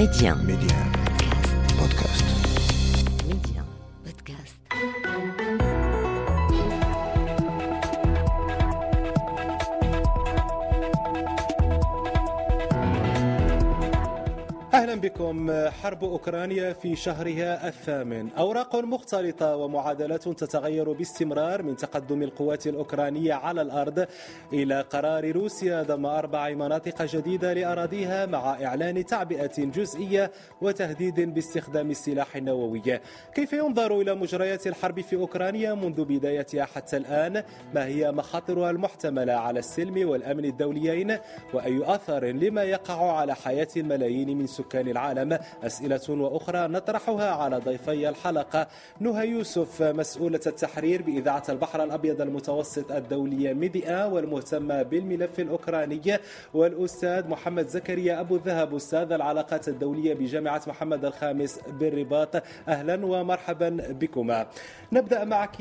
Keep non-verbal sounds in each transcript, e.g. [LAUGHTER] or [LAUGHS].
média Podcast. أهلا بكم. حرب أوكرانيا في شهرها الثامن. أوراق مختلطة ومعادلات تتغير باستمرار من تقدم القوات الأوكرانية على الأرض إلى قرار روسيا ضم أربع مناطق جديدة لأراضيها مع إعلان تعبئة جزئية وتهديد باستخدام السلاح النووي. كيف ينظر إلى مجريات الحرب في أوكرانيا منذ بدايتها حتى الآن؟ ما هي مخاطرها المحتملة على السلم والأمن الدوليين؟ وأي أثر لما يقع على حياة الملايين من سكان العالم. أسئلة وأخرى نطرحها على ضيفي الحلقة. نهى يوسف مسؤولة التحرير بإذاعة البحر الأبيض المتوسط الدولية ميديا والمهتمة بالملف الأوكراني. والأستاذ محمد زكريا أبو الذهب أستاذ العلاقات الدولية بجامعة محمد الخامس بالرباط. أهلا ومرحبا بكما. نبدأ معك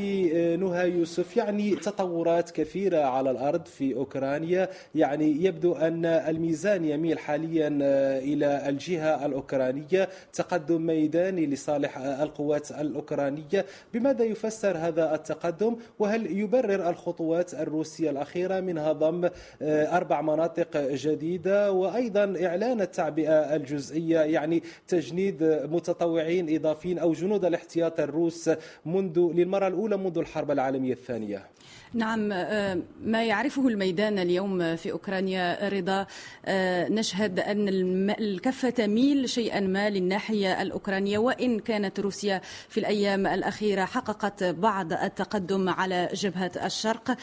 نهى يوسف. يعني تطورات كثيرة على الأرض في أوكرانيا. يعني يبدو أن الميزان يميل حاليا إلى الجهة الأوكرانية تقدم ميداني لصالح القوات الأوكرانية. بماذا يفسر هذا التقدم؟ وهل يبرر الخطوات الروسية الأخيرة منها ضم أربع مناطق جديدة؟ وأيضا إعلان التعبئة الجزئية يعني تجنيد متطوعين إضافيين أو جنود الاحتياط الروس منذ للمرة الأولى منذ الحرب العالمية الثانية. نعم ما يعرفه الميدان اليوم في أوكرانيا رضا نشهد أن الكفة تميل شيئا ما للناحية الأوكرانية وإن كانت روسيا في الأيام الأخيرة حققت بعض التقدم على جبهة الشرق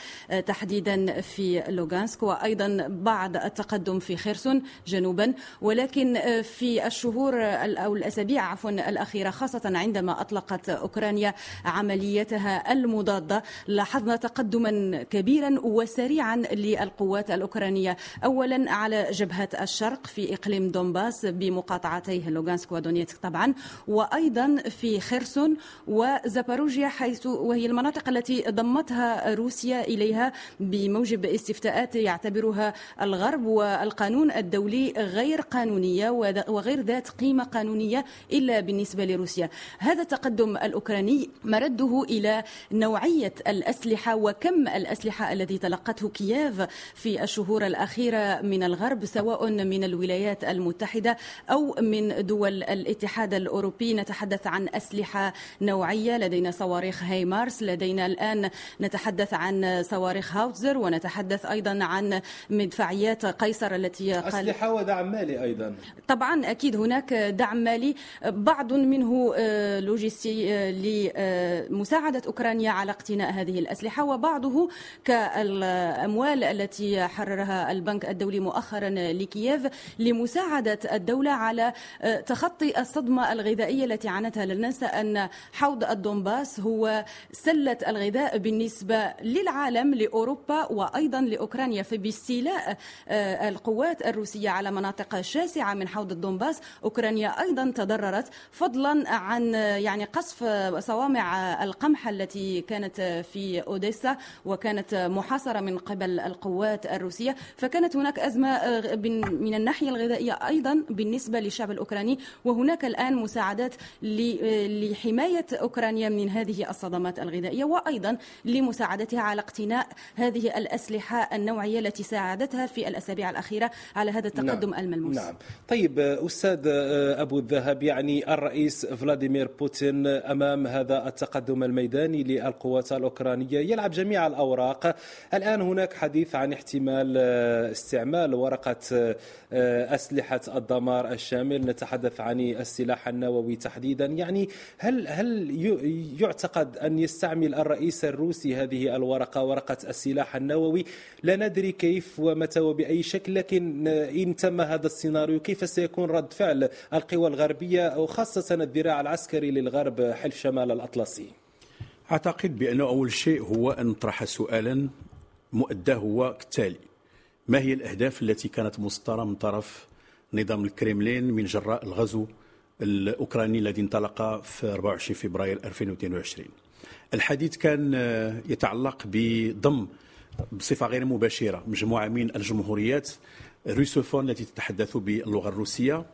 تحديدا في لوغانسك وأيضا بعض التقدم في خيرسون جنوبا. ولكن في الشهور أو الأسابيع عفوا الأخيرة خاصة عندما أطلقت أوكرانيا عمليتها المضادة لاحظنا تقدم تقدما كبيرا وسريعا للقوات الأوكرانية. اولا على جبهة الشرق في إقليم دونباس بمقاطعتيه لوغانسك ودونيتسك طبعا وأيضا في خرسون وزاباروجيا حيث وهي المناطق التي ضمتها روسيا إليها بموجب استفتاءات يعتبرها الغرب والقانون الدولي غير قانونية وغير ذات قيمة قانونية إلا بالنسبة لروسيا. هذا التقدم الأوكراني مرده إلى نوعية الأسلحة وكم الأسلحة الذي تلقته كييف في الشهور الأخيرة من الغرب سواء من الولايات المتحدة أو من دول الاتحاد الأوروبي. نتحدث عن أسلحة نوعية. لدينا صواريخ هايمارس لدينا الآن نتحدث عن صواريخ هاوتزر ونتحدث أيضا عن مدفعيات قيصر التي قال أسلحة ودعم مالي أيضا. طبعا أكيد هناك دعم مالي. بعض منه لوجستي لمساعدة أوكرانيا على اقتناء هذه الأسلحة وبعضه كالأموال التي حررها البنك الدولي مؤخرا لكييف لمساعدة الدولة على تخطي الصدمة الغذائية التي عانتها لا ننسى أن حوض الدنباس هو سلة الغذاء بالنسبة للعالم لأوروبا وأيضا لأوكرانيا. فباستيلاء القوات الروسية على مناطق شاسعة من حوض الدنباس أوكرانيا أيضا تضررت فضلا عن يعني قصف صوامع القمح التي كانت في أوديسا وكانت محاصرة من قبل القوات الروسية. فكانت هناك أزمة من الناحية الغذائية أيضا بالنسبة للشعب الأوكراني وهناك الآن مساعدات لحماية أوكرانيا من هذه الصدمات الغذائية وأيضا لمساعدتها على اقتناء هذه الأسلحة النوعية التي ساعدتها في الأسابيع الأخيرة على هذا التقدم نعم. الملموس. نعم. طيب أستاذ أبو الذهب يعني الرئيس فلاديمير بوتين أمام هذا التقدم الميداني للقوات الأوكرانية يلعب جميع الأوراق. الآن هناك حديث عن احتمال استعمال ورقة أسلحة الدمار الشامل نتحدث عن السلاح النووي تحديدا. يعني هل هل يعتقد أن يستعمل الرئيس الروسي هذه الورقة ورقة السلاح النووي؟ لا ندري كيف ومتى وبأي شكل لكن إن تم هذا السيناريو كيف سيكون رد فعل القوى الغربية وخاصة الذراع العسكري للغرب حلف شمال الأطلسي؟ أعتقد بأنه أول شيء هو أن نطرح سؤالا مؤداه هو كالتالي ما هي الأهداف التي كانت مسطرة من طرف نظام الكريملين من جراء الغزو الأوكراني الذي انطلق في 24 فبراير 2022 الحديث كان يتعلق بضم بصفة غير مباشرة مجموعة من الجمهوريات الروسوفون التي تتحدث باللغة الروسية.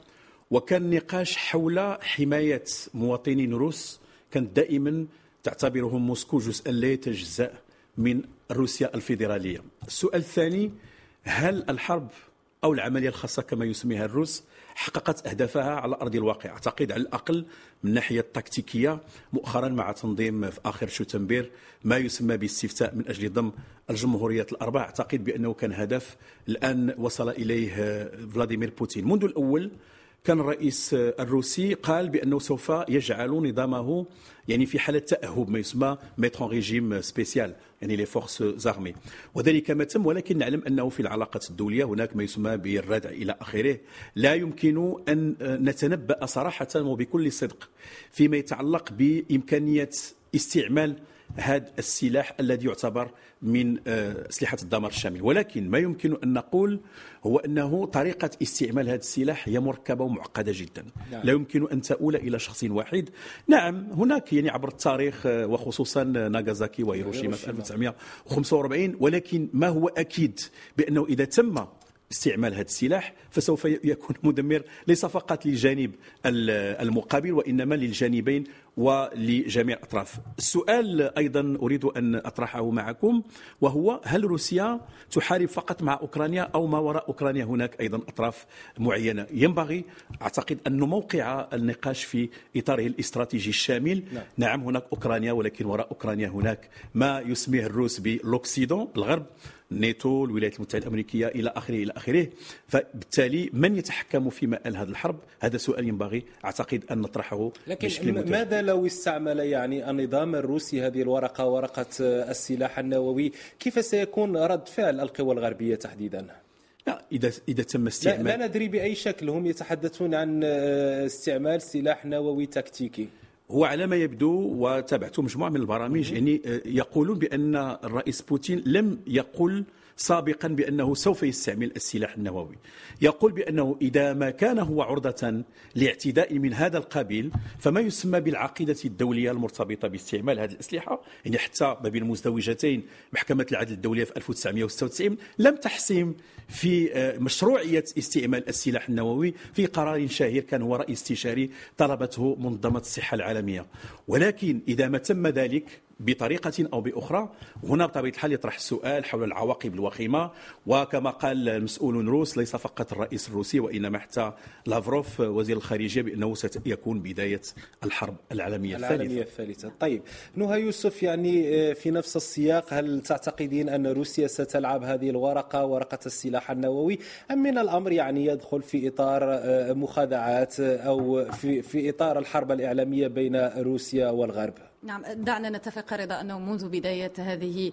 وكان نقاش حول حماية مواطنين روس. كانت دائما تعتبرهم موسكو جزءا لا يتجزأ من روسيا الفيدرالية. السؤال الثاني هل الحرب أو العملية الخاصة كما يسميها الروس حققت أهدافها على أرض الواقع. أعتقد على الأقل من الناحيه التكتيكية مؤخرا مع تنظيم في آخر شوتنبير ما يسمى باستفتاء من أجل ضم الجمهوريات الاربع أعتقد بأنه كان هدف الآن وصل إليه فلاديمير بوتين. منذ الأول كان الرئيس الروسي قال بأنه سوف يجعل نظامه يعني في حالة تأهب ما يسمى mettre en régime spécial يعني les forces armées وذلك ما تم ولكن نعلم أنه في العلاقات الدولية هناك ما يسمى بالردع إلى آخره. لا يمكن أن نتنبأ صراحة وبكل صدق فيما يتعلق بإمكانية استعمال هذا السلاح الذي يعتبر من آه، أسلحة الدمار الشامل. ولكن ما يمكن أن نقول هو أنه طريقة استعمال هذا السلاح هي مركبة ومعقدة جدا. نعم. لا يمكن أن تؤول إلى شخص واحد. نعم هناك يعني عبر التاريخ آه، وخصوصا ناغازاكي وهيروشيما في 1945 ولكن ما هو أكيد بأنه إذا تم استعمال هذا السلاح فسوف يكون [LAUGHS] مدمر ليس فقط للجانب المقابل وإنما للجانبين ولجميع الأطراف. السؤال أيضا أريد أن أطرحه معكم وهو هل روسيا تحارب فقط مع أوكرانيا أو ما وراء أوكرانيا هناك أيضا أطراف معينة؟ ينبغي أعتقد أن نوقع النقاش في إطاره الاستراتيجي الشامل. نعم, نعم هناك أوكرانيا ولكن وراء أوكرانيا هناك ما يسميه الروس ب l'Occident الغرب نيتو الولايات المتحدة الأمريكية إلى آخره إلى آخره. فبالتالي من يتحكم في مآل هذه الحرب؟ هذا سؤال ينبغي أعتقد أن نطرحه لكن ماذا لو استعمل يعني النظام الروسي هذه الورقة ورقة السلاح النووي؟ كيف سيكون رد فعل القوى الغربية تحديدا؟ لا إذا إذا تم استعمال لا, لا ندري بأي شكل. هم يتحدثون عن استعمال سلاح نووي تكتيكي. هو على ما يبدو وتابعت مجموعة من البرامج يعني آه، يقولون بأن الرئيس بوتين لم يقل سابقا بأنه سوف يستعمل السلاح النووي. يقول بأنه إذا ما كان هو عرضة لاعتداء من هذا القبيل فما يسمى بالعقيدة الدولية المرتبطة باستعمال هذه الأسلحة؟ يعني حتى ما بين المزدوجتين محكمة العدل الدولية في 1996 لم تحسم في آه، مشروعية استعمال السلاح النووي في قرار شهير كان هو رئيس استشاري طلبته منظمة الصحة العالمية. ولكن إذا ما تم ذلك بطريقة أو بأخرى. هنا بطبيعة الحال يطرح السؤال حول العواقب الوخيمة. وكما قال المسؤول روس ليس فقط الرئيس الروسي وإنما حتى لافروف وزير الخارجية بأنه سيكون بداية الحرب العالمية الثالثة العالمية الثالثة. طيب نهى يوسف يعني آه، في نفس السياق هل تعتقدين أن روسيا ستلعب هذه الورقة ورقة السلاح النووي؟ أم من الأمر يعني يدخل في إطار آه، مخادعات أو في, في إطار الحرب الإعلامية بين روسيا والغرب؟ نعم دعنا نتفق رضا أنه منذ بداية هذه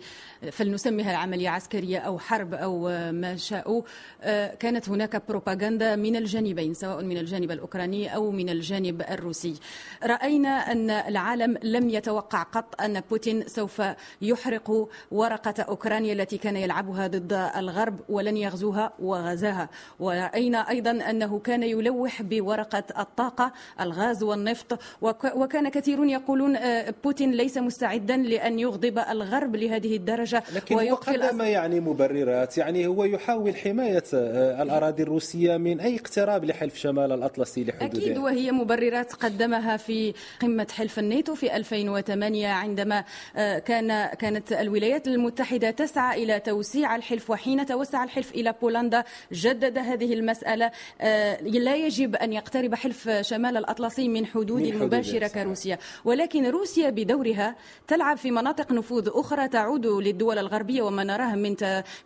فلنسميها عملية عسكرية أو حرب أو ما شاءوا آه، كانت هناك بروباغندا من الجانبين سواء من الجانب الأوكراني أو من الجانب الروسي. رأينا أن العالم لم يتوقع قط أن بوتين سوف يحرق ورقة أوكرانيا التي كان يلعبها ضد الغرب ولن يغزوها وغزاها. ورأينا أيضا أنه كان يلوح بورقة الطاقة الغاز والنفط وكان كثيرون يقولون آه، بوتين ليس مستعدا لأن يغضب الغرب لهذه الدرجة لكن ويقفل هو قدم يعني مبررات يعني هو يحاول حماية آه، الأراضي الروسية من أي اقتراب لحلف شمال الأطلسي لحدوده. أكيد وهي مبررات قدمها في قمة حلف الناتو في 2008 عندما آه، كان كانت الولايات المتحدة تسعى إلى توسيع الحلف وحين توسع الحلف إلى بولندا جدد هذه المسألة آه، لا يجب أن يقترب حلف شمال الأطلسي من حدود المباشرة كروسيا. ولكن روسيا بدورها تلعب في مناطق نفوذ أخرى تعود للدول الغربية وما نراه من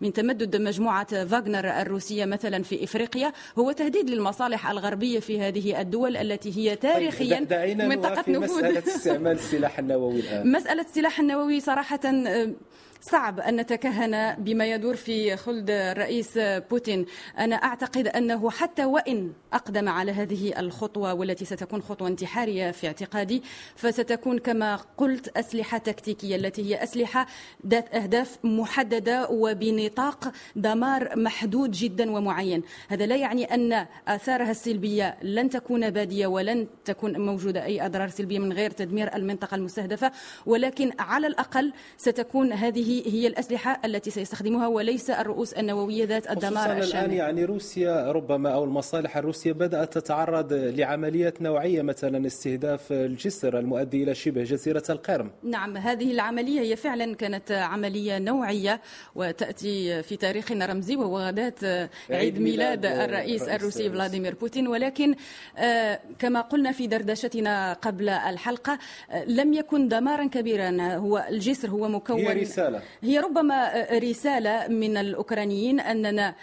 من تمدد مجموعة فاغنر الروسية مثلا في إفريقيا. هو تهديد للمصالح الغربية في هذه الدول التي هي تاريخيا طيب منطقة نفوذ. مسألة استعمال السلاح النووي الآن. [LAUGHS] مسألة السلاح النووي صراحة صعب أن نتكهن بما يدور في خلد الرئيس بوتين. أنا أعتقد أنه حتى وإن أقدم على هذه الخطوة والتي ستكون خطوة انتحارية في اعتقادي فستكون كما قلت أسلحة تكتيكية التي هي أسلحة ذات أهداف محددة وبنطاق دمار محدود جدا ومعين. هذا لا يعني أن آثارها السلبية لن تكون بادية ولن تكون موجودة أي أضرار سلبية من غير تدمير المنطقة المستهدفة ولكن على الأقل ستكون هذه هذه هي الأسلحة التي سيستخدمها وليس الرؤوس النووية ذات الدمار الآن الشامل. يعني روسيا ربما أو المصالح الروسية بدأت تتعرض لعمليات نوعية مثلا استهداف الجسر المؤدي إلى شبه جزيرة القرم. نعم هذه العملية هي فعلا كانت عملية نوعية وتأتي في تاريخ رمزي وهو غداة عيد ميلاد الرئيس الروسي. فلاديمير بوتين. ولكن آه، كما قلنا في دردشتنا قبل الحلقة آه، لم يكن دمارا كبيرا. هو الجسر هو مكون هي رسالة. هي ربما رسالة من الأوكرانيين أننا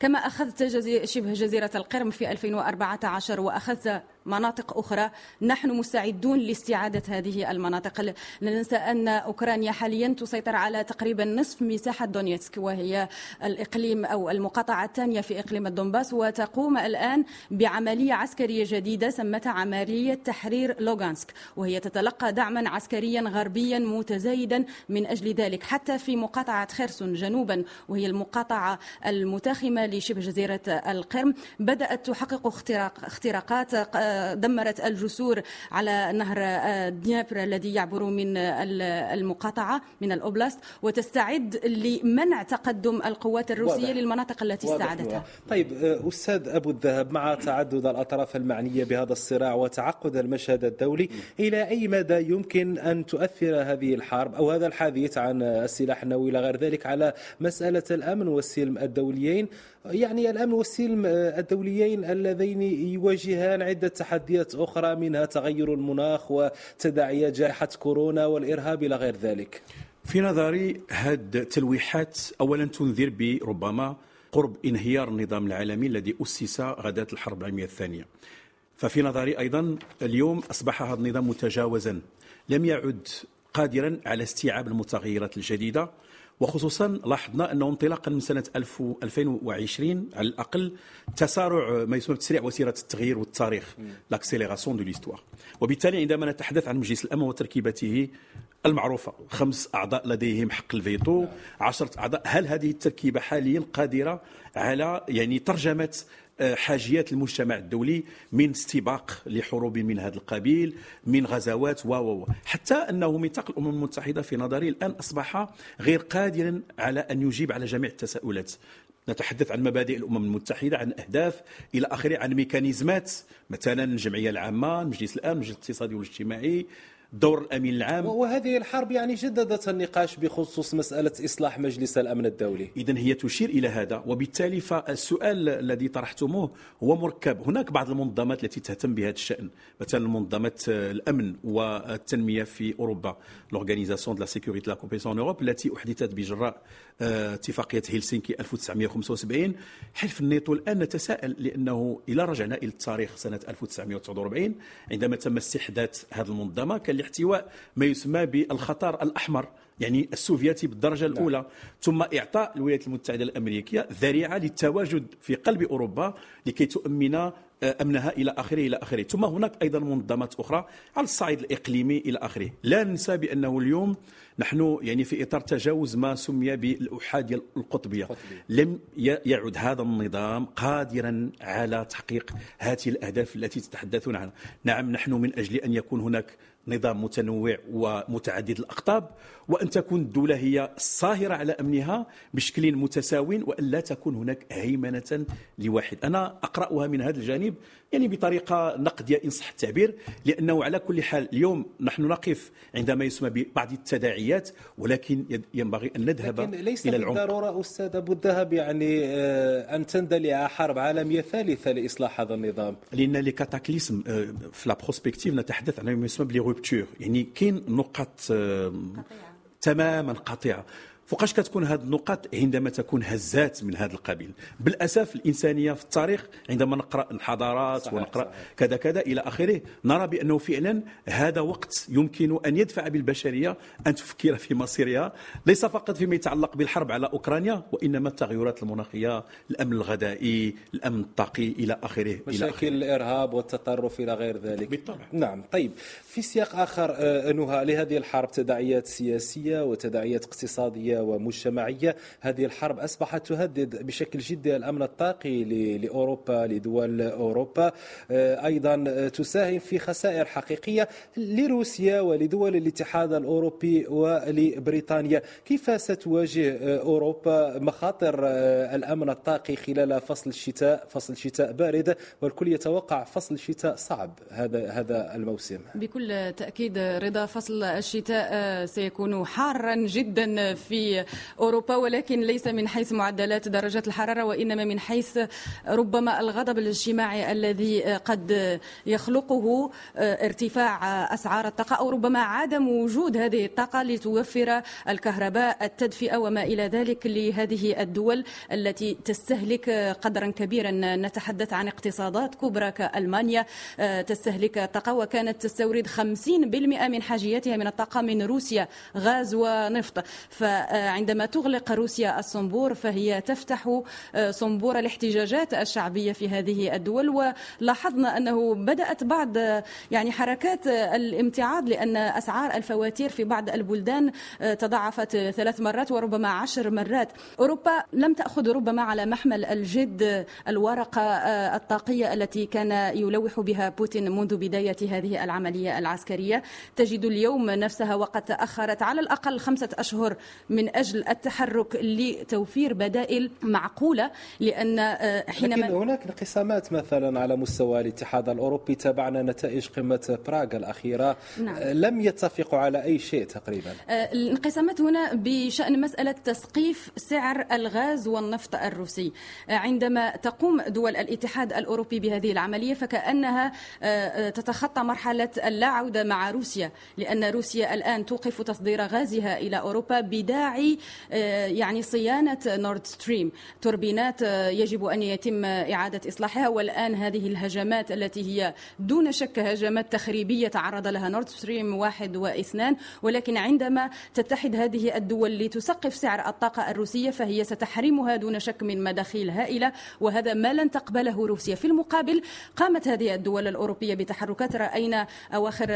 كما أخذت. شبه جزيرة القرم في 2014 وأخذت مناطق أخرى. نحن مستعدون لاستعادة هذه المناطق. لا ننسى أن أوكرانيا حاليا تسيطر على تقريبا نصف مساحة دونيتسك وهي الإقليم أو المقاطعة الثانية في إقليم الدنباس وتقوم الآن بعملية عسكرية جديدة سمتها عملية تحرير لوغانسك وهي تتلقى دعما عسكريا غربيا متزايدا من أجل ذلك. حتى في مقاطعة خيرسون جنوبا وهي المقاطعة المتاخمة لشبه جزيرة القرم بدأت تحقق اختراق اختراقات دمرت الجسور على نهر دنيابر الذي يعبر من المقاطعة من الأوبلاست وتستعد لمنع تقدم القوات الروسية واضح. للمناطق التي استعادتها. طيب أستاذ أبو الذهب مع تعدد الأطراف المعنية بهذا الصراع وتعقد المشهد الدولي إلى أي مدى يمكن أن تؤثر هذه الحرب أو هذا الحديث عن السلاح النووي إلى غير ذلك على مسألة الأمن والسلم الدوليين؟ يعني الأمن والسلم الدوليين اللذين يواجهان عدة تحديات أخرى منها تغير المناخ وتداعيات جائحة كورونا والإرهاب إلى غير ذلك. في نظري هذه التلويحات أولا تنذر بربما قرب انهيار النظام العالمي الذي أسس غداة الحرب العالمية الثانية. ففي نظري أيضا اليوم أصبح هذا النظام متجاوزا لم يعد قادرا على استيعاب المتغيرات الجديدة. وخصوصا لاحظنا أنه انطلاقا من سنة 2020 على الأقل تسارع ما يسمى بتسريع وتيره التغيير والتاريخ l'accélération de l'histoire وبالتالي عندما نتحدث عن مجلس الامن وتركيبته المعروفة خمس أعضاء لديهم حق الفيتو عشرة أعضاء. هل هذه التركيبة حاليا قادرة على يعني ترجمة حاجيات المجتمع الدولي من استباق لحروب من هذا القبيل من غزوات و و حتى أنه ميثاق الأمم المتحدة في نظري الآن أصبح غير قادرا على أن يجيب على جميع التساؤلات. نتحدث عن مبادئ الأمم المتحدة عن أهداف إلى آخره عن ميكانيزمات. مثلا الجمعية العامة مجلس الامن المجلس الاقتصادي والاجتماعي دور الأمين العام. وهذه الحرب يعني جددت النقاش بخصوص مسألة إصلاح مجلس الأمن الدولي. اذا هي تشير إلى هذا وبالتالي فالسؤال الذي طرحتموه هو مركب. هناك بعض المنظمات التي تهتم بهذا الشأن مثلا منظمة الأمن والتنمية في أوروبا l'organisation de la sécurité la coopération en Europe التي أحدثت بجراء آه، اتفاقية هلسنكي 1975 حلف الناتو الآن نتساءل لأنه إلى رجعنا إلى التاريخ سنة 1949 عندما تم استحداث هذه المنظمة كان لاحتواء ما يسمى بالخطر الأحمر يعني السوفيتي بالدرجة الأولى. نعم. ثم إعطاء الولايات المتحدة الأمريكية ذريعة للتواجد في قلب أوروبا لكي تؤمن آه، أمنها إلى آخره إلى آخره، ثم هناك أيضا منظمات أخرى على الصعيد الإقليمي إلى آخره، لا ننسى بأنه اليوم نحن يعني في إطار تجاوز ما سمي بالأحادية القطبية. لم يعد هذا النظام قادرا على تحقيق هذه الأهداف التي تتحدثون عنها. نعم نحن من أجل أن يكون هناك نظام متنوع ومتعدد الأقطاب وأن تكون الدولة هي الصاهره على أمنها بشكل متساو وأن لا تكون هناك هيمنة لواحد. أنا أقرأها من هذا الجانب يعني بطريقة نقدية إن صح التعبير لأنه على كل حال اليوم نحن نقف عند ما يسمى ببعض التداعيات ولكن ينبغي أن نذهب لكن ليس إلى العمق. بالضرورة أستاذ أبو الذهب يعني آه، أن تندلع حرب عالمية ثالثة لإصلاح هذا النظام. لأن les cataclysmes آه، في la prospective نتحدث عن ما يسمى ب les ruptures يعني كاين نقط تماما قاطعه فوقاش كتكون هذه النقاط عندما تكون هزات من هذا القبيل؟ بالأسف الإنسانية في التاريخ عندما نقرأ الحضارات صحيح ونقرأ صحيح. كذا كذا إلى آخره نرى بأنه فعلا هذا وقت يمكن أن يدفع بالبشرية أن تفكر في مصيرها ليس فقط فيما يتعلق بالحرب على أوكرانيا وإنما التغيرات المناخية الأمن الغذائي الأمن الطاقي إلى آخره مشاكل الإرهاب والتطرف إلى غير ذلك. بالطبع. نعم طيب. في سياق آخر آه، نهى لهذه الحرب تداعيات سياسية وتداعيات اقتصادية ومجتمعية هذه الحرب أصبحت تهدد بشكل جدي الأمن الطاقي لأوروبا لدول أوروبا. أيضا تساهم في خسائر حقيقية لروسيا ولدول الاتحاد الأوروبي ولبريطانيا. كيف ستواجه أوروبا مخاطر الأمن الطاقي خلال فصل الشتاء؟ فصل الشتاء بارد والكل يتوقع فصل الشتاء صعب هذا هذا الموسم. بكل تأكيد رضا فصل الشتاء سيكون حارا جدا في أوروبا ولكن ليس من حيث معدلات درجات الحرارة وإنما من حيث ربما الغضب الاجتماعي الذي قد يخلقه ارتفاع أسعار الطاقة أو ربما عدم وجود هذه الطاقة لتوفر الكهرباء التدفئة وما إلى ذلك لهذه الدول التي تستهلك قدرا كبيرا. نتحدث عن اقتصادات كبرى كألمانيا تستهلك الطاقة وكانت تستورد 50% من حاجيتها من الطاقة من روسيا غاز ونفط. فعندما تغلق روسيا الصنبور فهي تفتح صنبور الاحتجاجات الشعبية في هذه الدول. ولاحظنا أنه بدأت بعض يعني حركات الامتعاض لأن أسعار الفواتير في بعض البلدان تضاعفت ثلاث مرات وربما عشر مرات. أوروبا لم تأخذ ربما على محمل الجد الورقة الطاقية التي كان يلوح بها بوتين منذ بداية هذه العملية العسكرية. تجد اليوم نفسها وقد تأخرت على الأقل خمسة أشهر من أجل التحرك لتوفير بدائل معقولة لأن حينما لكن هناك انقسامات مثلا على مستوى الاتحاد الأوروبي. تابعنا نتائج قمة براغ الأخيرة. نعم. لم يتفقوا على أي شيء تقريبا. الانقسامات هنا بشأن مسألة تسقيف سعر الغاز والنفط الروسي. عندما تقوم دول الاتحاد الأوروبي بهذه العملية فكأنها تتخطى مرحلة اللا عودة مع روسيا لأن روسيا الآن توقف تصدير غازها إلى أوروبا بداعي يعني صيانة نورد ستريم توربينات يجب أن يتم إعادة إصلاحها. والآن هذه الهجمات التي هي دون شك هجمات تخريبية تعرض لها نورد ستريم واحد واثنان. ولكن عندما تتحد هذه الدول لتسقف سعر الطاقة الروسية فهي ستحرمها دون شك من مداخيل هائلة. وهذا ما لن تقبله روسيا. في المقابل قامت هذه الدول الأوروبية بتحركات. رأينا أواخر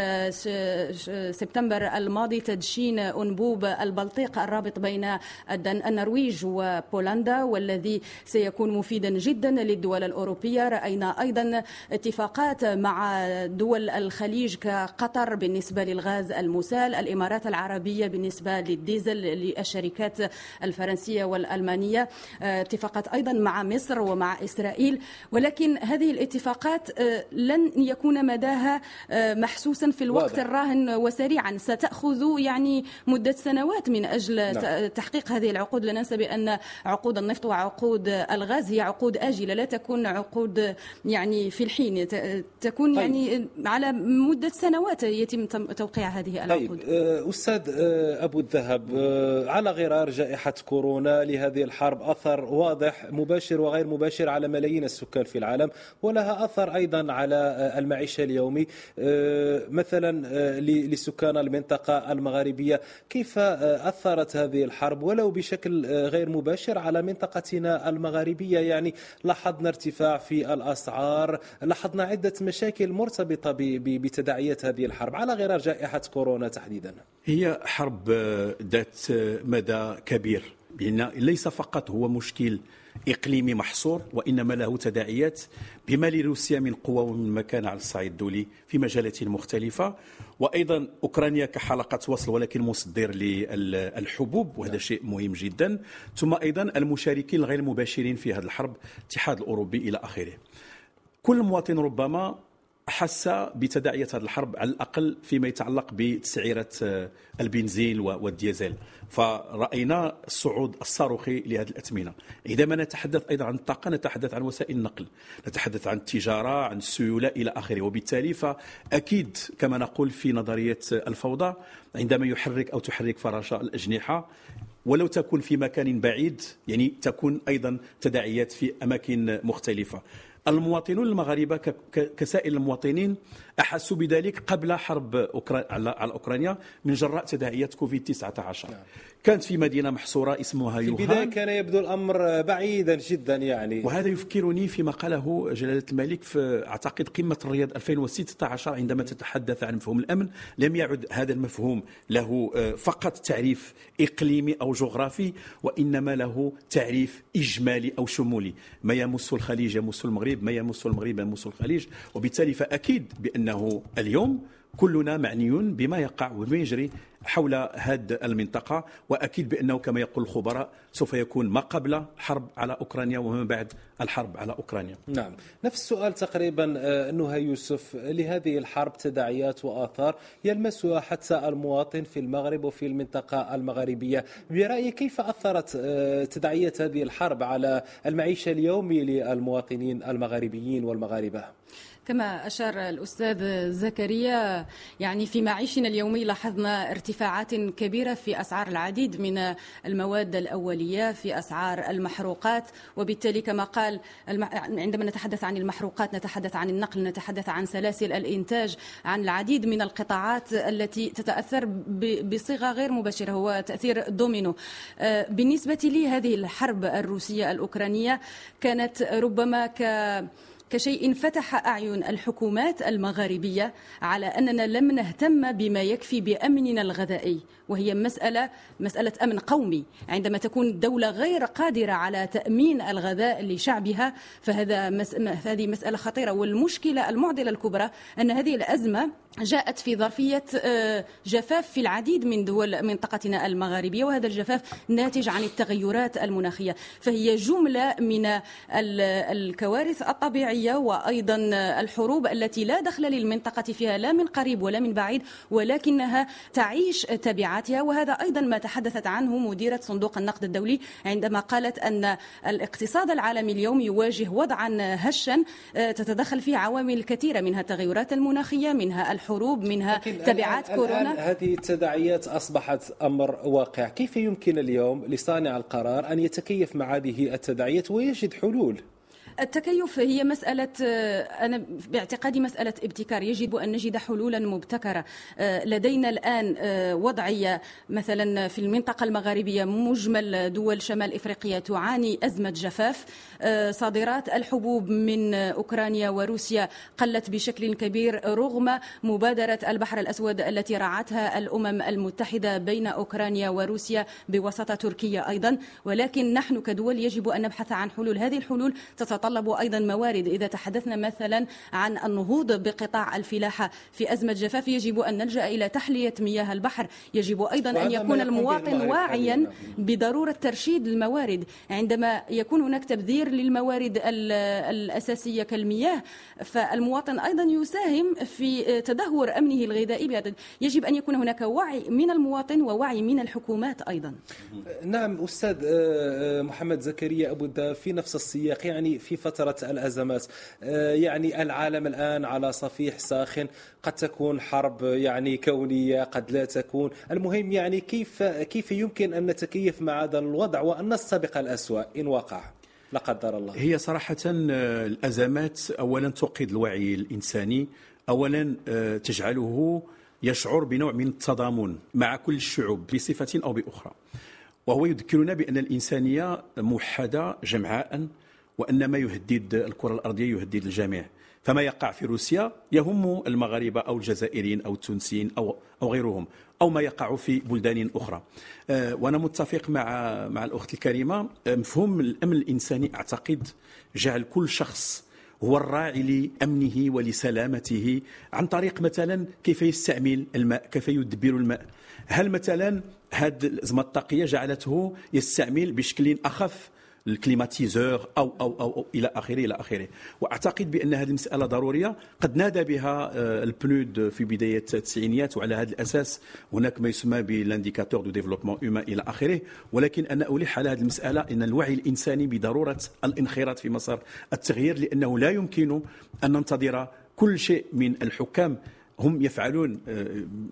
سبتمبر الماضي تدشين أنبوب البلطيق الرابط بين النرويج وبولندا والذي سيكون مفيدا جدا للدول الأوروبية. رأينا أيضا اتفاقات مع دول الخليج كقطر بالنسبة للغاز المسال الإمارات العربية بالنسبة للديزل للشركات الفرنسية والألمانية اتفاقات أيضا مع مصر ومع إسرائيل. ولكن هذه الاتفاقات لن يكون مداها محسوسا في الوقت واضح. الراهن وسريعا. ستأخذ يعني مدة سنوات من أجل نعم. تحقيق هذه العقود لا ننسى بأن عقود النفط وعقود الغاز هي عقود آجلة لا تكون عقود يعني في الحين تكون طيب. يعني على مدة سنوات يتم توقيع هذه العقود طيب أستاذ أبو الذهب على غرار جائحة كورونا لهذه الحرب أثر واضح مباشر وغير مباشر على ملايين السكان في العالم ولها أثر أيضا على المعيشة اليومي مثلا لسكان المنطقة المغاربية كيف أثرت هذه الحرب ولو بشكل غير مباشر على منطقتنا المغاربية. يعني لاحظنا ارتفاع في الأسعار لاحظنا عدة مشاكل مرتبطة بتداعيات هذه الحرب. على غرار جائحة كورونا تحديدا. هي حرب ذات مدى كبير. لأن ليس فقط هو مشكل إقليمي محصور وإنما له تداعيات بما لروسيا من قوة ومن مكانة على الصعيد الدولي في مجالات مختلفة. وأيضا أوكرانيا كحلقة وصل ولكن مصدر للحبوب وهذا شيء مهم جدا. ثم أيضا المشاركين الغير مباشرين في هذه الحرب الاتحاد الأوروبي إلى آخره. كل مواطن ربما حس بتداعيات هذه الحرب على الأقل فيما يتعلق بتسعيرة البنزين والديزل. فرأينا الصعود الصاروخي لهذه الأثمنة عندما نتحدث أيضا عن الطاقة نتحدث عن وسائل النقل نتحدث عن التجارة عن السيولة إلى آخره. وبالتالي فأكيد كما نقول في نظرية الفوضى عندما يحرك أو تحرك فراشة الأجنحة ولو تكون في مكان بعيد يعني تكون أيضا تداعيات في أماكن مختلفة. المواطنون المغاربة كسائر المواطنين احسوا بذلك قبل حرب. على أوكرانيا من جراء تداعيات كوفيد 19 نعم. كانت في مدينة محصورة اسمها في البداية يوهان كان يبدو الأمر بعيدا جدا يعني. وهذا يفكرني فيما قاله جلالة الملك في أعتقد قمة الرياض 2016 عندما تتحدث عن مفهوم الأمن. لم يعد هذا المفهوم له آه، فقط تعريف إقليمي أو جغرافي وإنما له تعريف إجمالي أو شمولي. ما يمس الخليج يمس المغرب ما يمس المغرب يمس الخليج. وبالتالي فأكيد بأنه اليوم كلنا معنيون بما يقع وما يجري حول هذه المنطقة وأكيد بأنه كما يقول الخبراء سوف يكون ما قبل الحرب على أوكرانيا وما بعد الحرب على أوكرانيا. نعم. نفس السؤال تقريبا آه، نهى يوسف لهذه الحرب تداعيات وآثار يلمسها حتى المواطن في المغرب وفي المنطقة المغربية. برأيك كيف أثرت آه، تداعيات هذه الحرب على المعيشة اليومي للمواطنين المغاربيين والمغاربة؟ كما أشار الأستاذ زكريا يعني في معيشنا اليومي لاحظنا ارتفاعات كبيرة في أسعار العديد من المواد الأولية في أسعار المحروقات وبالتالي كما قال الم- عندما نتحدث عن المحروقات نتحدث عن النقل نتحدث عن سلاسل الإنتاج عن العديد من القطاعات التي تتأثر بصيغة غير مباشرة هو تأثير دومينو. آه، بالنسبة لي هذه الحرب الروسية الأوكرانية كانت ربما ك كشيء فتح أعين الحكومات المغاربية على أننا لم نهتم بما يكفي بأمننا الغذائي وهي مسألة مسألة أمن قومي. عندما تكون الدولة غير قادرة على تأمين الغذاء لشعبها فهذا مس... هذه مسألة خطيرة. والمشكلة المعضلة الكبرى أن هذه الأزمة جاءت في ظرفية آه، جفاف في العديد من دول منطقتنا المغاربية وهذا الجفاف ناتج عن التغيرات المناخية. فهي جملة من ال- الكوارث الطبيعية وأيضا الحروب التي لا دخل للمنطقة فيها لا من قريب ولا من بعيد ولكنها تعيش تبعاتها وهذا أيضا ما تحدثت عنه مديرة صندوق النقد الدولي عندما قالت أن الاقتصاد العالمي اليوم يواجه وضعا هشا آه، تتدخل فيه عوامل كثيرة منها التغيرات المناخية منها الحروب منها تبعات الآن- كورونا. الآن هذه التداعيات أصبحت أمر واقع. كيف يمكن اليوم لصانع القرار أن يتكيف مع هذه التداعيات ويجد حلول؟ التكيف هي مسألة آه، أنا باعتقادي مسألة ابتكار. يجب أن نجد حلولا مبتكرة. آه، لدينا الآن آه، وضعية مثلا في المنطقة المغاربية مجمل دول شمال إفريقيا تعاني أزمة جفاف. صادرات الحبوب من أوكرانيا وروسيا قلت بشكل كبير رغم مبادرة البحر الأسود التي رعتها الأمم المتحدة بين أوكرانيا وروسيا بوسط تركيا أيضا. ولكن نحن كدول يجب أن نبحث عن حلول. هذه الحلول تتطلب أيضا موارد. إذا تحدثنا مثلا عن النهوض بقطاع الفلاحة في أزمة جفاف يجب أن نلجأ إلى تحلية مياه البحر. يجب أيضا أن يكون المواطن واعيا. بضرورة ترشيد الموارد. عندما يكون هناك تبذير للموارد ال- الأساسية كالمياه فالمواطن أيضا يساهم في تدهور أمنه الغذائي بهذا. يجب أن يكون هناك وعي من المواطن ووعي من الحكومات أيضا. نعم أستاذ آه، محمد زكريا أبو في نفس السياق يعني في فترة الأزمات. آه، يعني العالم الآن على صفيح ساخن قد تكون حرب يعني كونية قد لا تكون. المهم يعني كيف كيف يمكن أن نتكيف مع هذا الوضع وأن نستبق الأسوأ إن وقع؟ لا قدر الله. هي صراحة آه، الأزمات أولا توقد الوعي الإنساني أولا آه، تجعله يشعر بنوع من التضامن مع كل الشعوب بصفة أو بأخرى. وهو يذكرنا بأن الإنسانية موحدة جمعاء وأن ما يهدد الكرة الأرضية يهدد الجميع. فما يقع في روسيا يهم المغاربة أو الجزائريين أو التونسيين أو أو غيرهم أو ما يقع في بلدان أخرى. آه، وأنا متفق مع مع الأخت الكريمة. آه، مفهوم الأمن الإنساني أعتقد جعل كل شخص هو الراعي لأمنه ولسلامته عن طريق مثلا كيف يستعمل الماء كيف يدبر الماء. هل مثلا هذه الأزمة الطاقية جعلته يستعمل بشكل أخف الكليماتيزور أو, أو, أو, أو إلى آخره إلى آخره. وأعتقد بأن هذه المسألة ضرورية. قد نادى بها آه، البنود في بداية التسعينيات وعلى هذا الأساس هناك ما يسمى بال indicateur de développement humain إلى آخره. ولكن أنا ألح على هذه المسألة أن الوعي الإنساني بضرورة الانخراط في مسار التغيير لأنه لا يمكن أن ننتظر كل شيء من الحكام. هم يفعلون آه،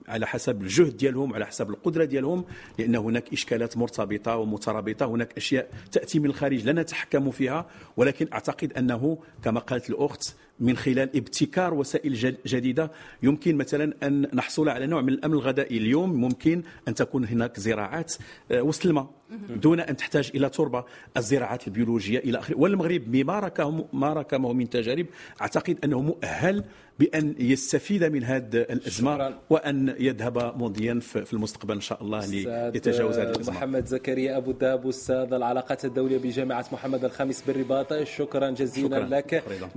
على حسب الجهد ديالهم على حسب القدرة ديالهم لأن هناك إشكالات مرتبطة ومترابطة هناك أشياء تأتي من الخارج لا نتحكم فيها ولكن أعتقد أنه كما قالت الأخت من خلال ابتكار وسائل جد- جديدة. يمكن مثلا أن نحصل على نوع من الأمن الغذائي اليوم. ممكن أن تكون هناك زراعات آه، وسط الماء دون أن تحتاج إلى تربة. الزراعات البيولوجية إلى آخره. والمغرب بما ركمه ما ركمه من تجارب. أعتقد أنه مؤهل بأن يستفيد من هذه الازمه شكراً. وأن يذهب مضيا في المستقبل إن شاء الله أستاذ ليتجاوز هذه الازمه محمد زكريا أبو الدهب أستاذ العلاقات الدولية بجامعة محمد الخامس بالرباط شكرا جزيلا شكراً. لك. شكراً.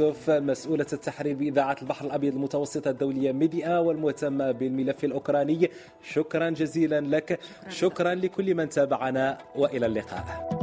يوسف مسؤولة التحرير بإذاعة البحر الأبيض المتوسط الدولية ميديا والمهتمة بالملف الأوكراني. شكرا جزيلا لك. شكرا لكل من تابعنا وإلى اللقاء.